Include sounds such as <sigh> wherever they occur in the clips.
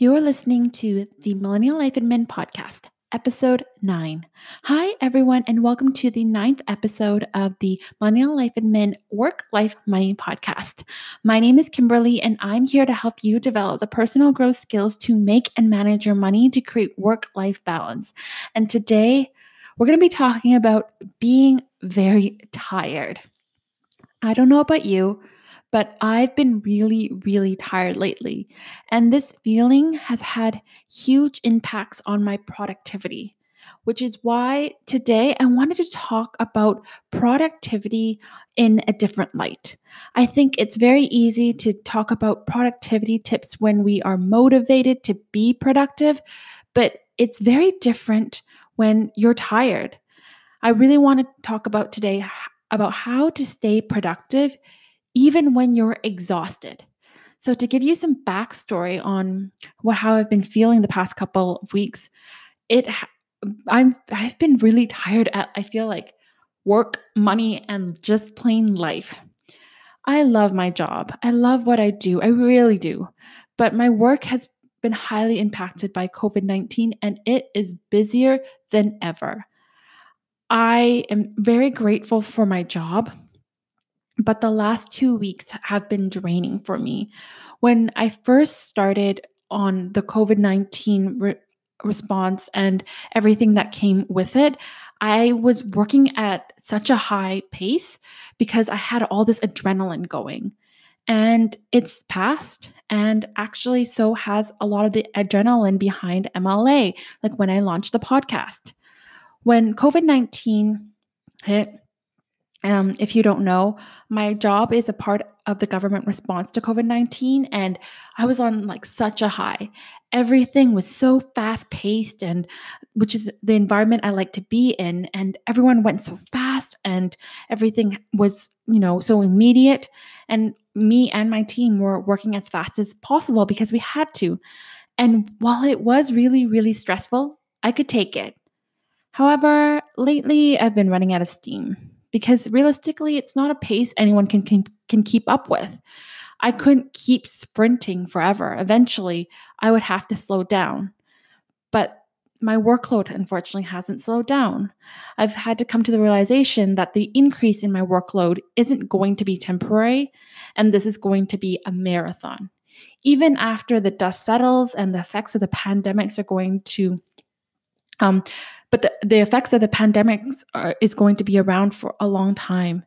You're listening to the Millennial Life Admin Podcast, episode 9. Hi, everyone, and welcome to the ninth episode of the Millennial Life Admin Work Life Money Podcast. My name is Kimberly, and I'm here to help you develop the personal growth skills to make and manage your money to create work life balance. And today, we're going to be talking about being very tired. I don't know about you but I've been really, really tired lately. And this feeling has had huge impacts on my productivity, which is why today I wanted to talk about productivity in a different light. I think it's very easy to talk about productivity tips when we are motivated to be productive, but it's very different when you're tired. I really want to talk about today about how to stay productive even when you're exhausted. So, to give you some backstory on what how I've been feeling the past couple of weeks, it I'm I've been really tired. At, I feel like work, money, and just plain life. I love my job. I love what I do. I really do. But my work has been highly impacted by COVID 19 and it is busier than ever. I am very grateful for my job. But the last two weeks have been draining for me. When I first started on the COVID 19 re- response and everything that came with it, I was working at such a high pace because I had all this adrenaline going. And it's passed. And actually, so has a lot of the adrenaline behind MLA, like when I launched the podcast. When COVID 19 hit, um, if you don't know, my job is a part of the government response to COVID 19, and I was on like such a high. Everything was so fast paced, and which is the environment I like to be in. And everyone went so fast, and everything was, you know, so immediate. And me and my team were working as fast as possible because we had to. And while it was really, really stressful, I could take it. However, lately I've been running out of steam because realistically, it's not a pace anyone can, can, can keep up with. I couldn't keep sprinting forever. Eventually, I would have to slow down. But my workload unfortunately hasn't slowed down. I've had to come to the realization that the increase in my workload isn't going to be temporary, and this is going to be a marathon. Even after the dust settles and the effects of the pandemics are going to um, but the, the effects of the pandemics are, is going to be around for a long time.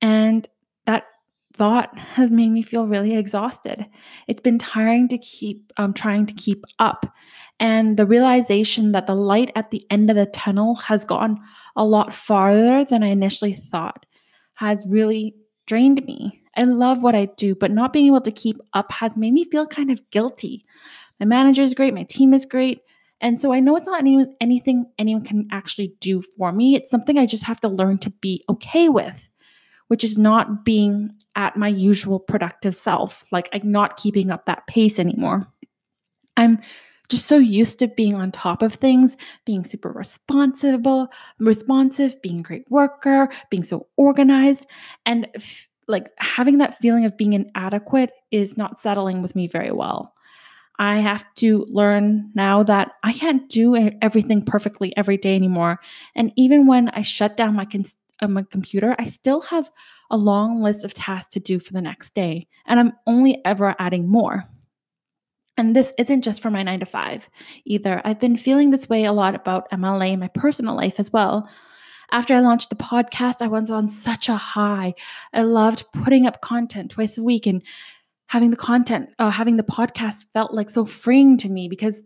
And that thought has made me feel really exhausted. It's been tiring to keep um, trying to keep up. And the realization that the light at the end of the tunnel has gone a lot farther than I initially thought has really drained me. I love what I do, but not being able to keep up has made me feel kind of guilty. My manager is great, my team is great, and so I know it's not any, anything anyone can actually do for me. It's something I just have to learn to be okay with, which is not being at my usual productive self. Like I'm not keeping up that pace anymore. I'm just so used to being on top of things, being super responsible, responsive, being a great worker, being so organized, and f- like having that feeling of being inadequate is not settling with me very well. I have to learn now that I can't do everything perfectly every day anymore. And even when I shut down my, con- uh, my computer, I still have a long list of tasks to do for the next day. And I'm only ever adding more. And this isn't just for my nine to five either. I've been feeling this way a lot about MLA in my personal life as well. After I launched the podcast, I was on such a high. I loved putting up content twice a week and having the content, uh, having the podcast felt like so freeing to me because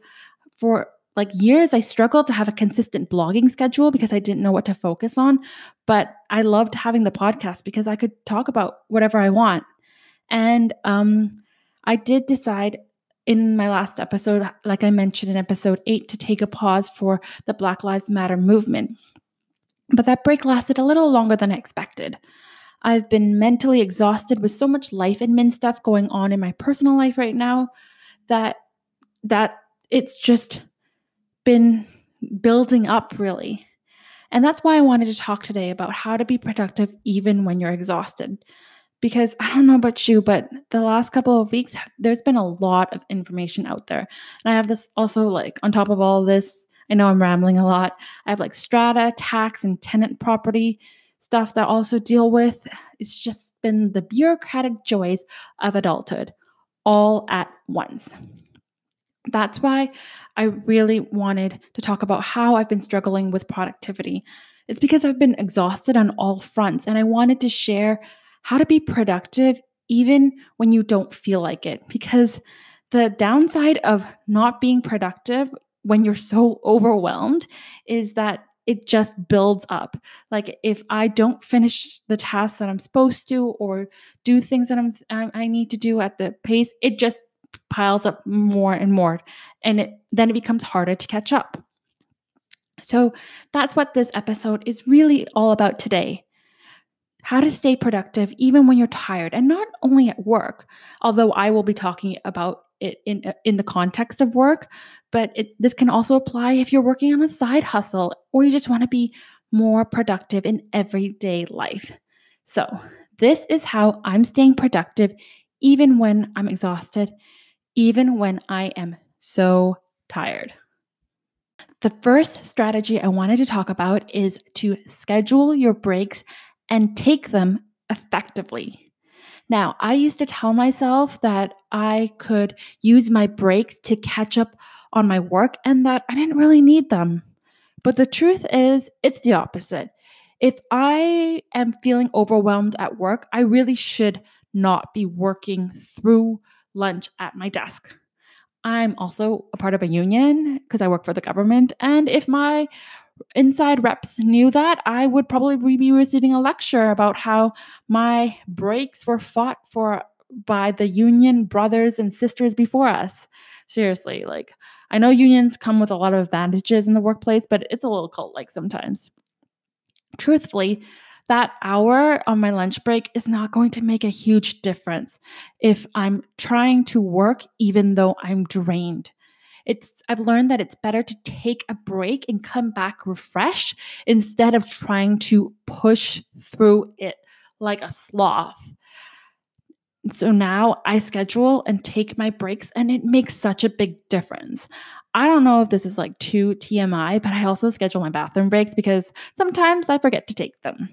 for like years I struggled to have a consistent blogging schedule because I didn't know what to focus on. But I loved having the podcast because I could talk about whatever I want. And um, I did decide in my last episode, like I mentioned in episode eight, to take a pause for the Black Lives Matter movement. But that break lasted a little longer than I expected. I've been mentally exhausted with so much life admin stuff going on in my personal life right now that that it's just been building up really. And that's why I wanted to talk today about how to be productive even when you're exhausted. because I don't know about you, but the last couple of weeks, there's been a lot of information out there. And I have this also, like, on top of all this, I know I'm rambling a lot. I have like strata, tax, and tenant property stuff that also deal with. It's just been the bureaucratic joys of adulthood all at once. That's why I really wanted to talk about how I've been struggling with productivity. It's because I've been exhausted on all fronts, and I wanted to share how to be productive even when you don't feel like it. Because the downside of not being productive when you're so <laughs> overwhelmed is that it just builds up. Like if I don't finish the tasks that I'm supposed to or do things that I'm um, I need to do at the pace, it just piles up more and more and it, then it becomes harder to catch up. So that's what this episode is really all about today how to stay productive even when you're tired and not only at work although i will be talking about in uh, in the context of work but it, this can also apply if you're working on a side hustle or you just want to be more productive in everyday life so this is how i'm staying productive even when i'm exhausted even when i am so tired the first strategy I wanted to talk about is to schedule your breaks and take them effectively. Now, I used to tell myself that I could use my breaks to catch up on my work and that I didn't really need them. But the truth is, it's the opposite. If I am feeling overwhelmed at work, I really should not be working through lunch at my desk. I'm also a part of a union because I work for the government. And if my inside reps knew that, I would probably be receiving a lecture about how my breaks were fought for by the union brothers and sisters before us. Seriously, like I know unions come with a lot of advantages in the workplace, but it's a little cult like sometimes. Truthfully, that hour on my lunch break is not going to make a huge difference if I'm trying to work even though I'm drained. It's I've learned that it's better to take a break and come back refreshed instead of trying to push through it like a sloth. So now I schedule and take my breaks, and it makes such a big difference. I don't know if this is like too TMI, but I also schedule my bathroom breaks because sometimes I forget to take them.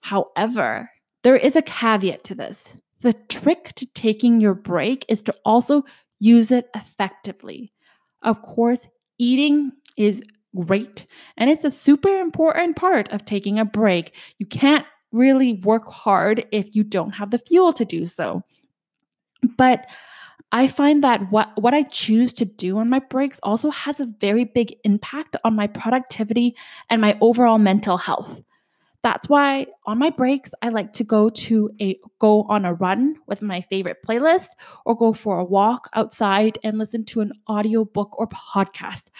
However, there is a caveat to this. The trick to taking your break is to also use it effectively. Of course, eating is great and it's a super important part of taking a break. You can't really work hard if you don't have the fuel to do so. But I find that what, what I choose to do on my breaks also has a very big impact on my productivity and my overall mental health. That's why on my breaks I like to go to a go on a run with my favorite playlist or go for a walk outside and listen to an audiobook or podcast.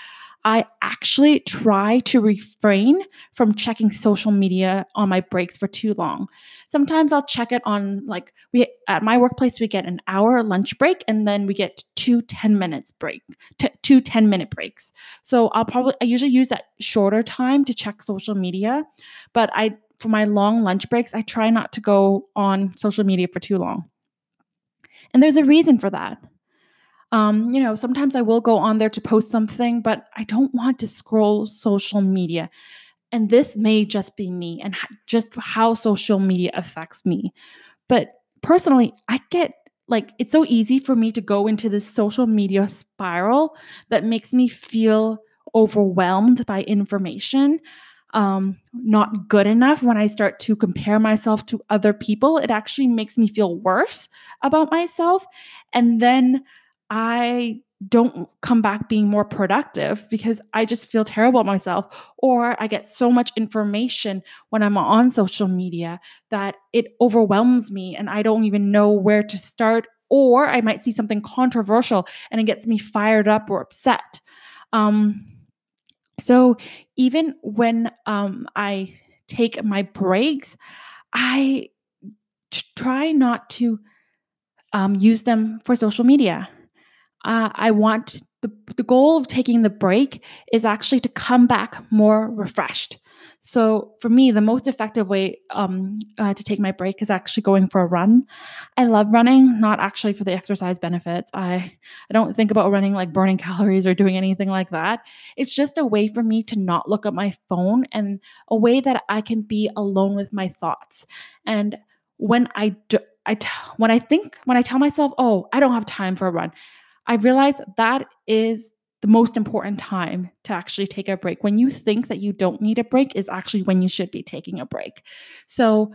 I actually try to refrain from checking social media on my breaks for too long. Sometimes I'll check it on like we at my workplace we get an hour lunch break and then we get two 10 minutes break, t- two 10 minute breaks. So I'll probably I usually use that shorter time to check social media, but I for my long lunch breaks, I try not to go on social media for too long. And there's a reason for that. Um, you know, sometimes I will go on there to post something, but I don't want to scroll social media. And this may just be me and just how social media affects me. But personally, I get like it's so easy for me to go into this social media spiral that makes me feel overwhelmed by information um, not good enough when I start to compare myself to other people. It actually makes me feel worse about myself. And then I don't come back being more productive because I just feel terrible about myself. Or I get so much information when I'm on social media that it overwhelms me and I don't even know where to start. Or I might see something controversial and it gets me fired up or upset. Um, so even when um, I take my breaks, I try not to um, use them for social media uh, I want the, the goal of taking the break is actually to come back more refreshed. So for me, the most effective way um, uh, to take my break is actually going for a run. I love running, not actually for the exercise benefits. I I don't think about running like burning <laughs> calories or doing anything like that. It's just a way for me to not look at my phone and a way that I can be alone with my thoughts. And when I do, I t- when I think when I tell myself, "Oh, I don't have time for a run," I realize that is the most important time to actually take a break. When you think that you don't need a break, is actually when you should be taking a break. So,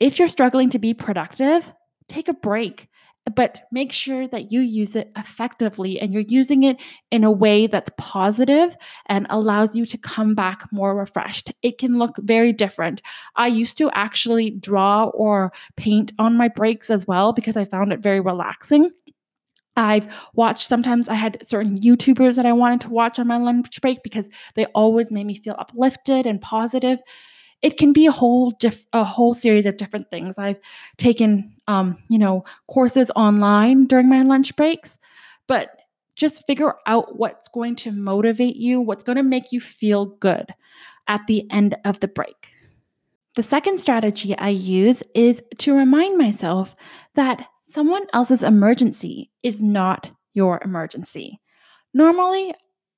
if you're struggling to be productive, take a break, but make sure that you use it effectively and you're using it in a way that's positive and allows you to come back more refreshed. It can look very different. I used to actually draw or paint on my breaks as well because I found it very relaxing. I've watched sometimes I had certain YouTubers that I wanted to watch on my lunch break because they always made me feel uplifted and positive. It can be a whole diff- a whole series of different things. I've taken um, you know, courses online during my lunch breaks, but just figure out what's going to motivate you, what's going to make you feel good at the end of the break. The second strategy I use is to remind myself that someone else's emergency is not your emergency. Normally,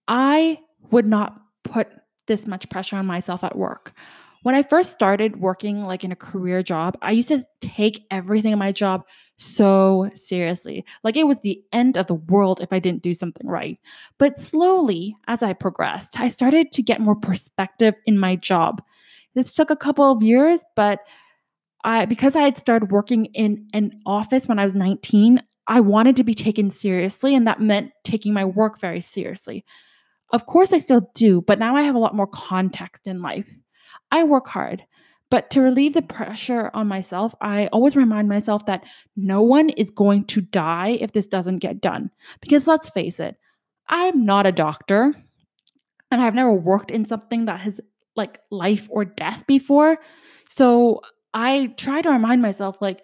I would not put this much pressure on myself at work. When I first started working like in a career job, I used to take everything in my job so seriously. Like it was the end of the world if I didn't do something right. But slowly, as I progressed, I started to get more perspective in my job. This took a couple of years, but I because I had started working in an office when I was 19, I wanted to be taken seriously and that meant taking my work very seriously. Of course I still do, but now I have a lot more context in life. I work hard, but to relieve the pressure on myself, I always remind myself that no one is going to die if this doesn't get done. Because let's face it, I'm not a doctor and I've never worked in something that has like life or death before. So I try to remind myself like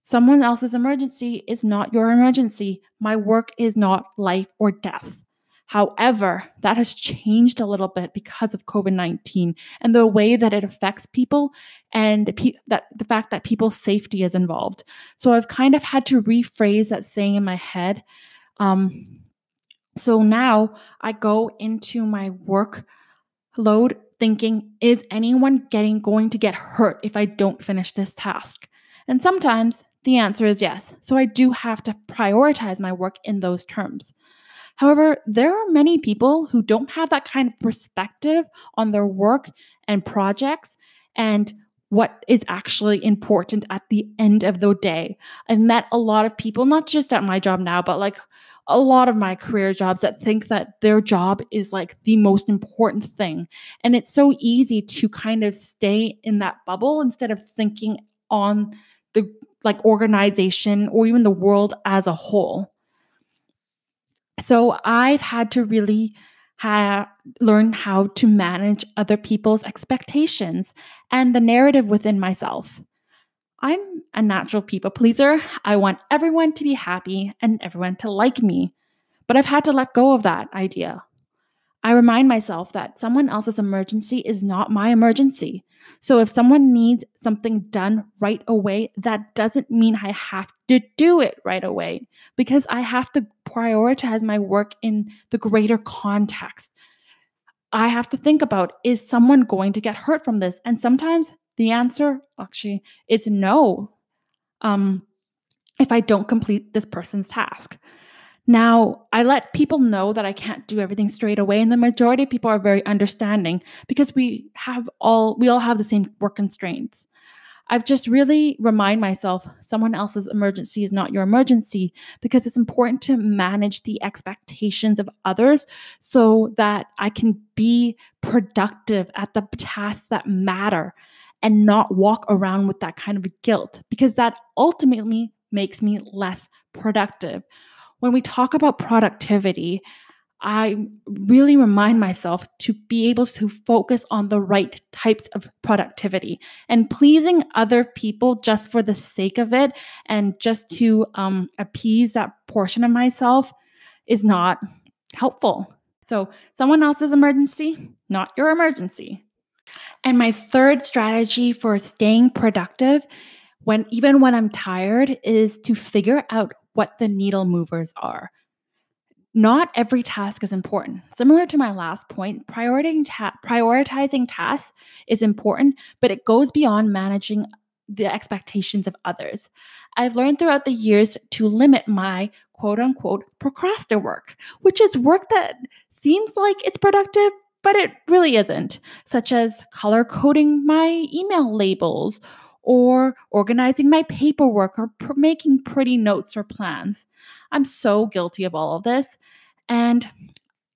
someone else's emergency is not your emergency. My work is not life or death. However, that has changed a little bit because of COVID 19 and the way that it affects people and pe- that the fact that people's safety is involved. So I've kind of had to rephrase that saying in my head. Um, so now I go into my work load thinking, is anyone getting going to get hurt if I don't finish this task? And sometimes the answer is yes. So I do have to prioritize my work in those terms. However, there are many people who don't have that kind of perspective on their work and projects and what is actually important at the end of the day. I've met a lot of people, not just at my job now, but like a lot of my career jobs that think that their job is like the most important thing. And it's so easy to kind of stay in that bubble instead of thinking on the like organization or even the world as a whole. So I've had to really ha- learn how to manage other people's expectations and the narrative within myself. I'm a natural people pleaser. I want everyone to be happy and everyone to like me. But I've had to let go of that idea. I remind myself that someone else's emergency is not my emergency. So if someone needs something done right away, that doesn't mean I have to do it right away because I have to prioritize my work in the greater context. I have to think about is someone going to get hurt from this? And sometimes the answer actually is no. Um, if I don't complete this person's task. Now, I let people know that I can't do everything straight away, and the majority of people are very understanding because we have all we all have the same work constraints. I've just really remind myself someone else's emergency is not your emergency because it's important to manage the expectations of others so that I can be productive at the tasks that matter and not walk around with that kind of guilt because that ultimately makes me less productive. When we talk about productivity, I really remind myself to be able to focus on the right types of productivity and pleasing other people just for the sake of it and just to um, appease that portion of myself is not helpful. So, someone else's emergency, not your emergency. And my third strategy for staying productive when even when I'm tired is to figure out what the needle movers are. Not every task is important. Similar to my last point, prioritizing, ta- prioritizing tasks is important, but it goes beyond managing the expectations of others. I've learned throughout the years to limit my quote unquote procrastinator work, which is work that seems like it's productive, but it really isn't, such as color coding my email labels or organizing my paperwork or pr- making pretty notes or plans. I'm so guilty of all of this. And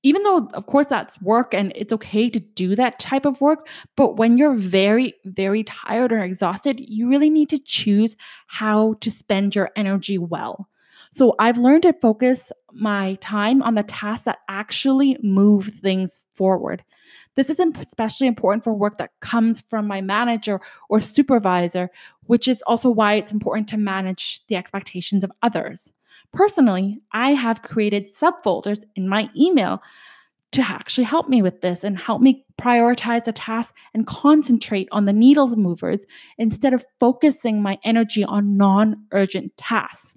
even though, of course, that's work and it's okay to do that type of work, but when you're very, very tired or exhausted, you really need to choose how to spend your energy well. So I've learned to focus my time on the tasks that actually move things forward. This is especially important for work that comes from my manager or supervisor, which is also why it's important to manage the expectations of others. Personally, I have created subfolders in my email to actually help me with this and help me prioritize the task and concentrate on the needle movers instead of focusing my energy on non urgent tasks.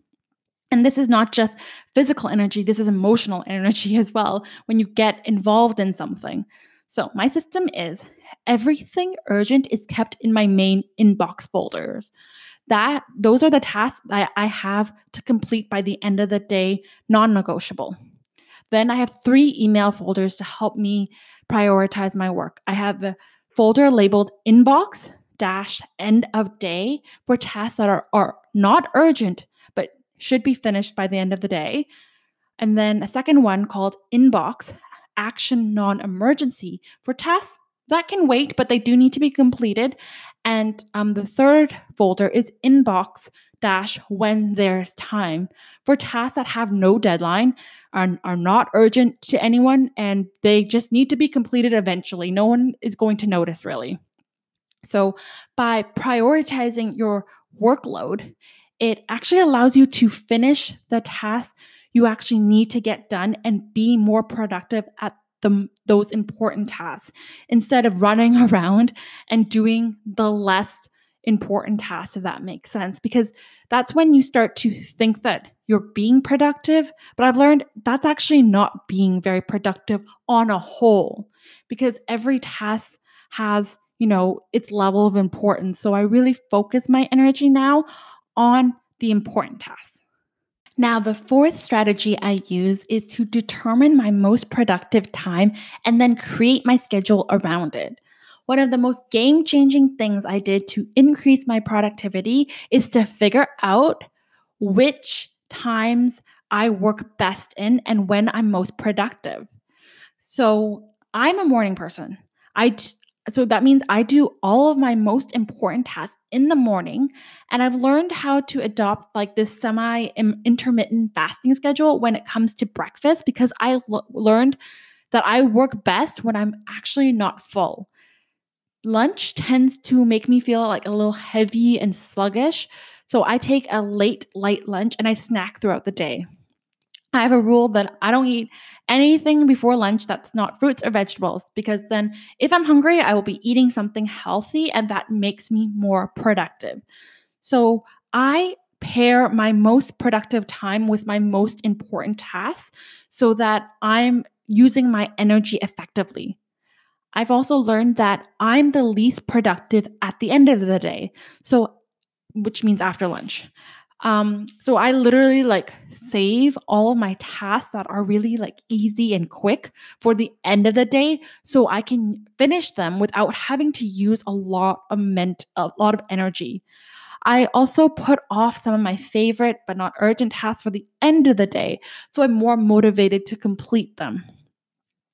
And this is not just physical energy, this is emotional energy <laughs> as well when you get involved in something. So, my system is everything urgent is kept in my main inbox folders. That those are the tasks that I have to complete by the end of the day, non-negotiable. Then I have three email folders to help me prioritize my work. I have a folder labeled inbox dash end of day for tasks that are, are not urgent should be finished by the end of the day. And then a second one called inbox action non emergency for tasks that can wait, but they do need to be completed. And um, the third folder is inbox dash when there's time for tasks that have no deadline, are, are not urgent to anyone, and they just need to be completed eventually. No one is going to notice really. So, by prioritizing your workload, it actually allows you to finish the task you actually need to get done and be more productive at the, those important tasks instead of running <laughs> around and doing the less important tasks, if that makes sense. Because that's when you start to think that you're being productive. But I've learned that's actually not being very productive on a whole because every task has, you know, its level of importance. So I really focus my energy now on the important tasks. Now, the fourth strategy I use is to determine my most productive time and then create my schedule around it. One of the most game changing things I did to increase my productivity is to figure out which times I work best in and when I'm most productive. So, I'm a morning person. I so that means I do all of my most important tasks in the morning. And I've learned how to adopt like this semi intermittent fasting schedule when it comes to breakfast because I l- learned that I work best when I'm actually not full. Lunch tends to make me feel like a little heavy and sluggish. So I take a late, light lunch and I snack throughout the day. I have a rule that I don't eat anything before lunch that's not fruits or vegetables because then if I'm hungry, I will be eating something healthy and that makes me more productive. So I pair my most productive time with my most important tasks so that I'm using my energy effectively. I've also learned that I'm the least productive at the end of the day. So, which means after lunch. Um, so I literally like save all my tasks that are really like easy and quick for the end of the day so I can finish them without having to use a lot of ment- a lot of energy. I also put off some of my favorite but not urgent tasks for the end of the day so I'm more motivated to complete them.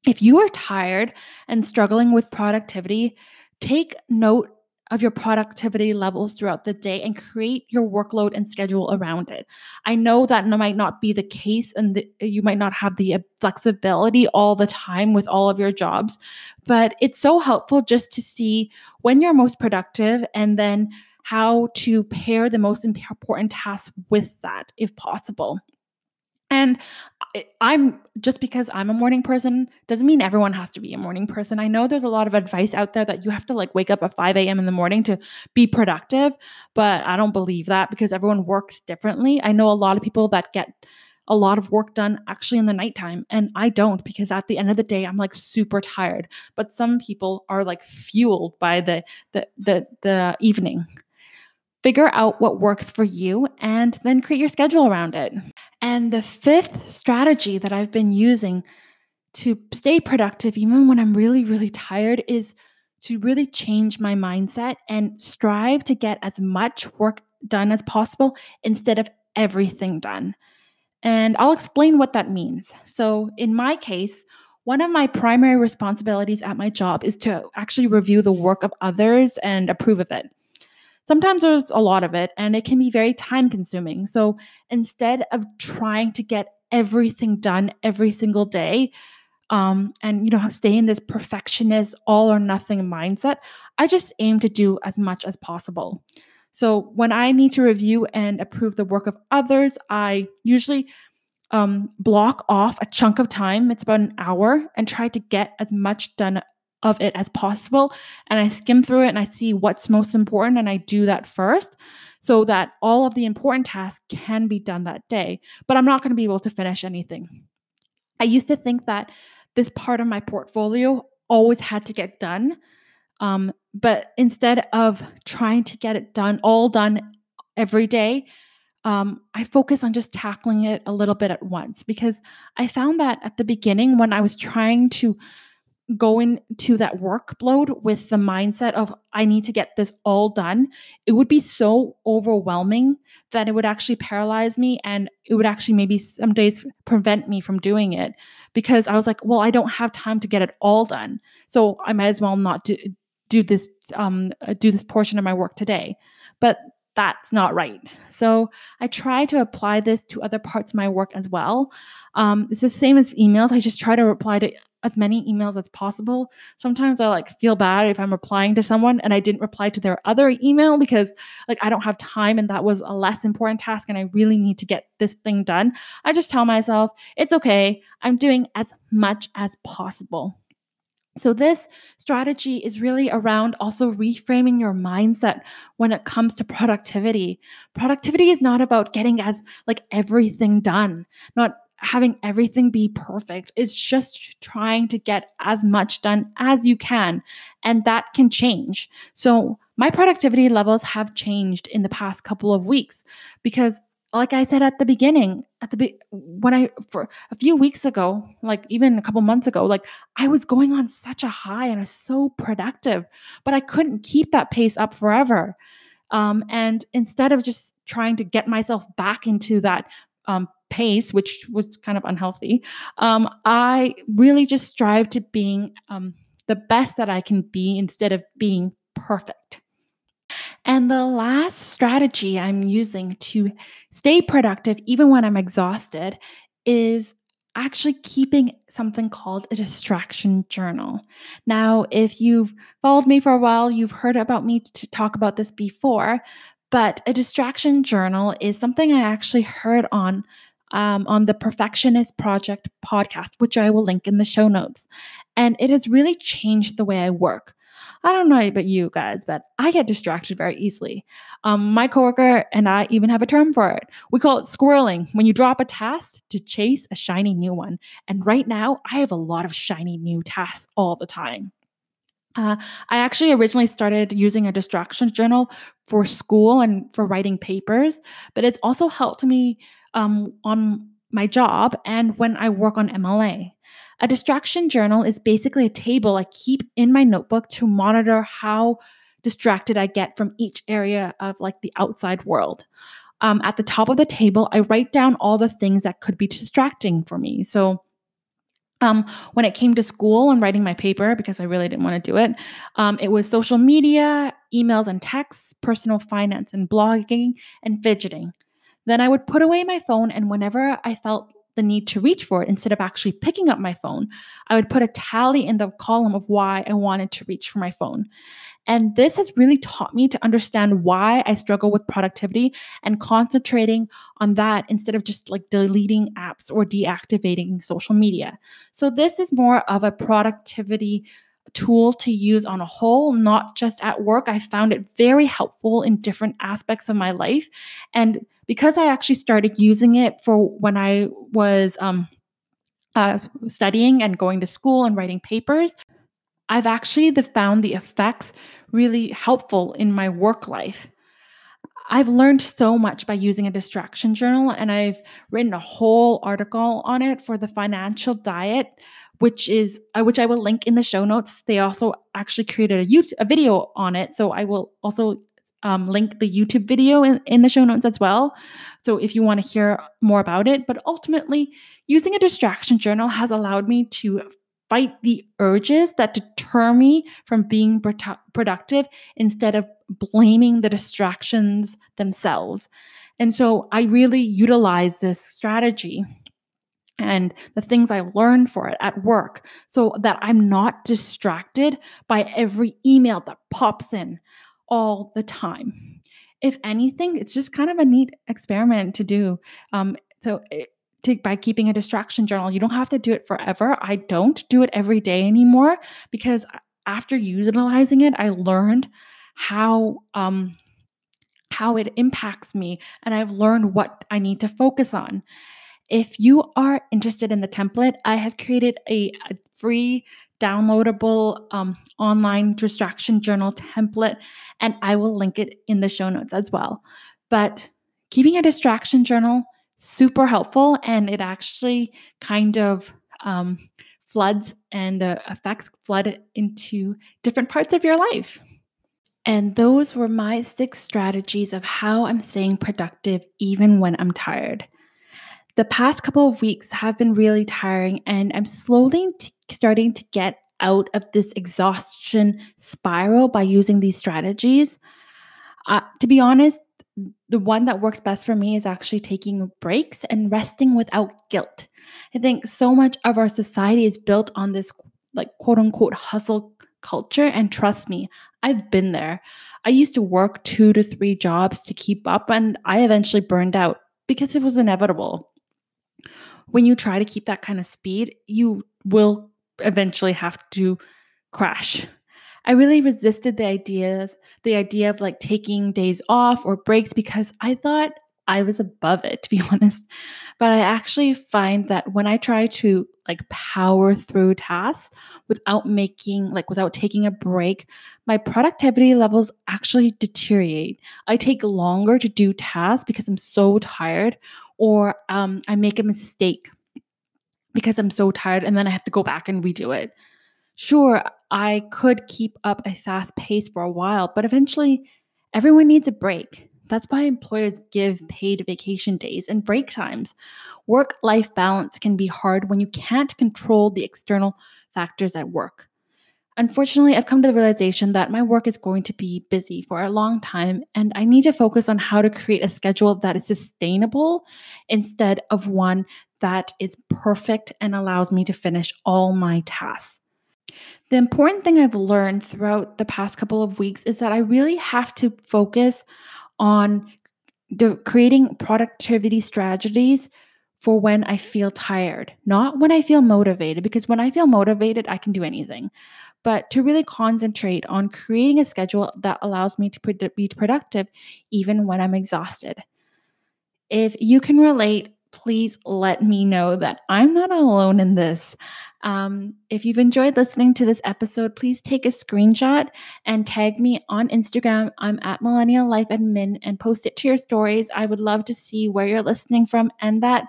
If you are tired and struggling with productivity, take note of your productivity levels throughout the day and create your workload and schedule around it. I know that might not be the case and the, you might not have the uh, flexibility all the time with all of your jobs, but it's so helpful just to see when you're most productive and then how to pair the most important tasks with that if possible. And I'm just because I'm a morning person doesn't mean everyone has to be a morning person. I know there's a lot of advice out there that you have to like wake up at 5 a.m. in the morning to be productive, but I don't believe that because everyone works differently. I know a lot of people that get a lot of work done actually in the nighttime and I don't because at the end of the day I'm like super tired. But some people are like fueled by the the the, the evening. Figure out what works for you and then create your schedule around it. And the fifth strategy that I've been using to stay productive, even when I'm really, really tired, is to really change my mindset and strive to get as much work done as possible instead of everything done. And I'll explain what that means. So, in my case, one of my primary responsibilities at my job is to actually review the work of others and approve of it. Sometimes there's a lot of it and it can be very time consuming. So instead of trying to get everything done every single day, um, and you know stay in this perfectionist all or nothing mindset i just aim to do as much as possible so when i need to review and approve the work of others i usually um, block off a chunk of time it's about an hour and try to get as much done of it as possible. And I skim through it and I see what's most important and I do that first so that all of the important tasks can be done that day. But I'm not going to be able to finish anything. I used to think that this part of my portfolio always had to get done. Um, but instead of trying to get it done, all done every day, um, I focus on just tackling it a little bit at once because I found that at the beginning when I was trying to go into that workload with the mindset of I need to get this all done, it would be so overwhelming that it would actually paralyze me and it would actually maybe some days prevent me from doing it because I was like, well, I don't have time to get it all done. So I might as well not do, do this um do this portion of my work today. But that's not right. So I try to apply this to other parts of my work as well. Um, it's the same as emails. I just try to reply to as many emails as possible. Sometimes I like feel bad if I'm replying to someone and I didn't reply to their other email because like I don't have time and that was a less important task and I really need to get this thing done. I just tell myself, it's okay. I'm doing as much as possible. So, this strategy is really around also reframing your mindset when it comes to productivity. Productivity is not about getting as like everything done, not having everything be perfect. It's just trying to get as much done as you can. And that can change. So, my productivity levels have changed in the past couple of weeks because like I said at the beginning, at the be- when I for a few weeks ago, like even a couple months ago, like I was going on such a high and I was so productive, but I couldn't keep that pace up forever. Um, and instead of just trying to get myself back into that um, pace, which was kind of unhealthy, um, I really just strive to being um, the best that I can be instead of being perfect. And the last strategy I'm using to stay productive, even when I'm exhausted, is actually keeping something called a distraction journal. Now, if you've followed me for a while, you've heard about me to talk about this before, but a distraction journal is something I actually heard on um, on the Perfectionist Project podcast, which I will link in the show notes. And it has really changed the way I work. I don't know about you guys, but I get distracted very easily. Um, my coworker and I even have a term for it. We call it squirreling when you drop a task to chase a shiny new one. And right now, I have a lot of shiny new tasks all the time. Uh, I actually originally started using a distraction journal for school and for writing papers, but it's also helped me um, on my job and when I work on MLA. A distraction journal is basically a table I keep in my notebook to monitor how distracted I get from each area of like the outside world. Um, at the top of the table, I write down all the things that could be distracting for me. So, um, when it came to school and writing my paper, because I really didn't want to do it, um, it was social media, emails and texts, personal finance and blogging, and fidgeting. Then I would put away my phone, and whenever I felt the need to reach for it instead of actually picking up my phone. I would put a tally in the column of why I wanted to reach for my phone. And this has really taught me to understand why I struggle with productivity and concentrating on that instead of just like deleting apps or deactivating social media. So, this is more of a productivity tool to use on a whole, not just at work. I found it very helpful in different aspects of my life. And because I actually started using it for when I was um, uh, studying and going to school and writing papers, I've actually found the effects really helpful in my work life. I've learned so much by using a distraction journal, and I've written a whole article on it for the financial diet, which is uh, which I will link in the show notes. They also actually created a YouTube a video on it, so I will also um, link the YouTube video in, in the show notes as well. So if you want to hear more about it, but ultimately, using a distraction journal has allowed me to fight the urges that deter me from being productive instead of blaming the distractions themselves. And so I really utilize this strategy and the things I've learned for it at work so that I'm not distracted by every email that pops in all the time. If anything, it's just kind of a neat experiment to do. Um, so it, to, by keeping a distraction journal. You don't have to do it forever. I don't do it every day anymore because after utilizing it, I learned how um, how it impacts me, and I've learned what I need to focus on. If you are interested in the template, I have created a, a free downloadable um, online distraction journal template, and I will link it in the show notes as well. But keeping a distraction journal super helpful and it actually kind of um, floods and the effects flood into different parts of your life. And those were my six strategies of how I'm staying productive even when I'm tired. The past couple of weeks have been really tiring, and I'm slowly t- starting to get out of this exhaustion spiral by using these strategies. Uh, to be honest, the one that works best for me is actually taking breaks and resting without guilt. I think so much of our society is built on this like quote unquote hustle culture. And trust me, I've been there. I used to work two to three jobs to keep up, and I eventually burned out because it was inevitable. When you try to keep that kind of speed, you will eventually have to crash I really resisted the ideas, the idea of like taking days off or breaks because I thought I was above it, to be <laughs> honest. But I actually find that when I try to like power through tasks without making, like without taking a break, my productivity levels actually deteriorate. I take longer to do tasks because I'm so tired, or um, I make a mistake because I'm so tired and then I have to go back and redo it. Sure, I could keep up a fast pace for a while, but eventually everyone needs a break. That's why employers give paid vacation days and break times. Work life balance can be hard when you can't control the external factors at work. Unfortunately, I've come to the realization that my work is going to be busy for a long time, and I need to focus on how to create a schedule that is sustainable instead of one that is perfect and allows me to finish all my tasks. The important thing I've learned throughout the past couple of weeks is that I really have to focus on creating productivity strategies for when I feel tired, not when I feel motivated, because when I feel motivated, I can do anything. But to really concentrate on creating a schedule that allows me to be productive even when I'm exhausted. If you can relate, please let me know that I'm not alone in this. Um, if you've enjoyed listening to this episode, please take a screenshot and tag me on Instagram. I'm at Millennial Life Admin and post it to your stories. I would love to see where you're listening from and that,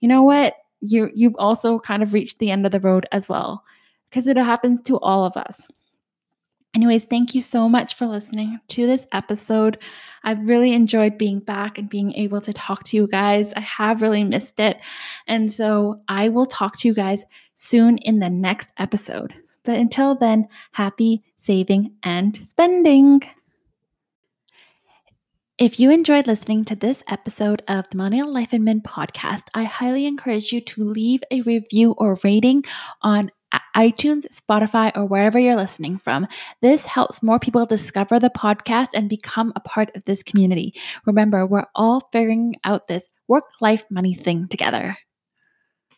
you know what, you you've also kind of reached the end of the road as well because it happens to all of us. Anyways, thank you so much for listening to this episode. I've really enjoyed being back and being able to talk to you guys. I have really missed it. And so I will talk to you guys soon in the next episode. But until then, happy saving and spending. If you enjoyed listening to this episode of the Millennial Life Admin podcast, I highly encourage you to leave a review or rating on iTunes, Spotify, or wherever you're listening from. This helps more people discover the podcast and become a part of this community. Remember, we're all figuring out this work life money thing together.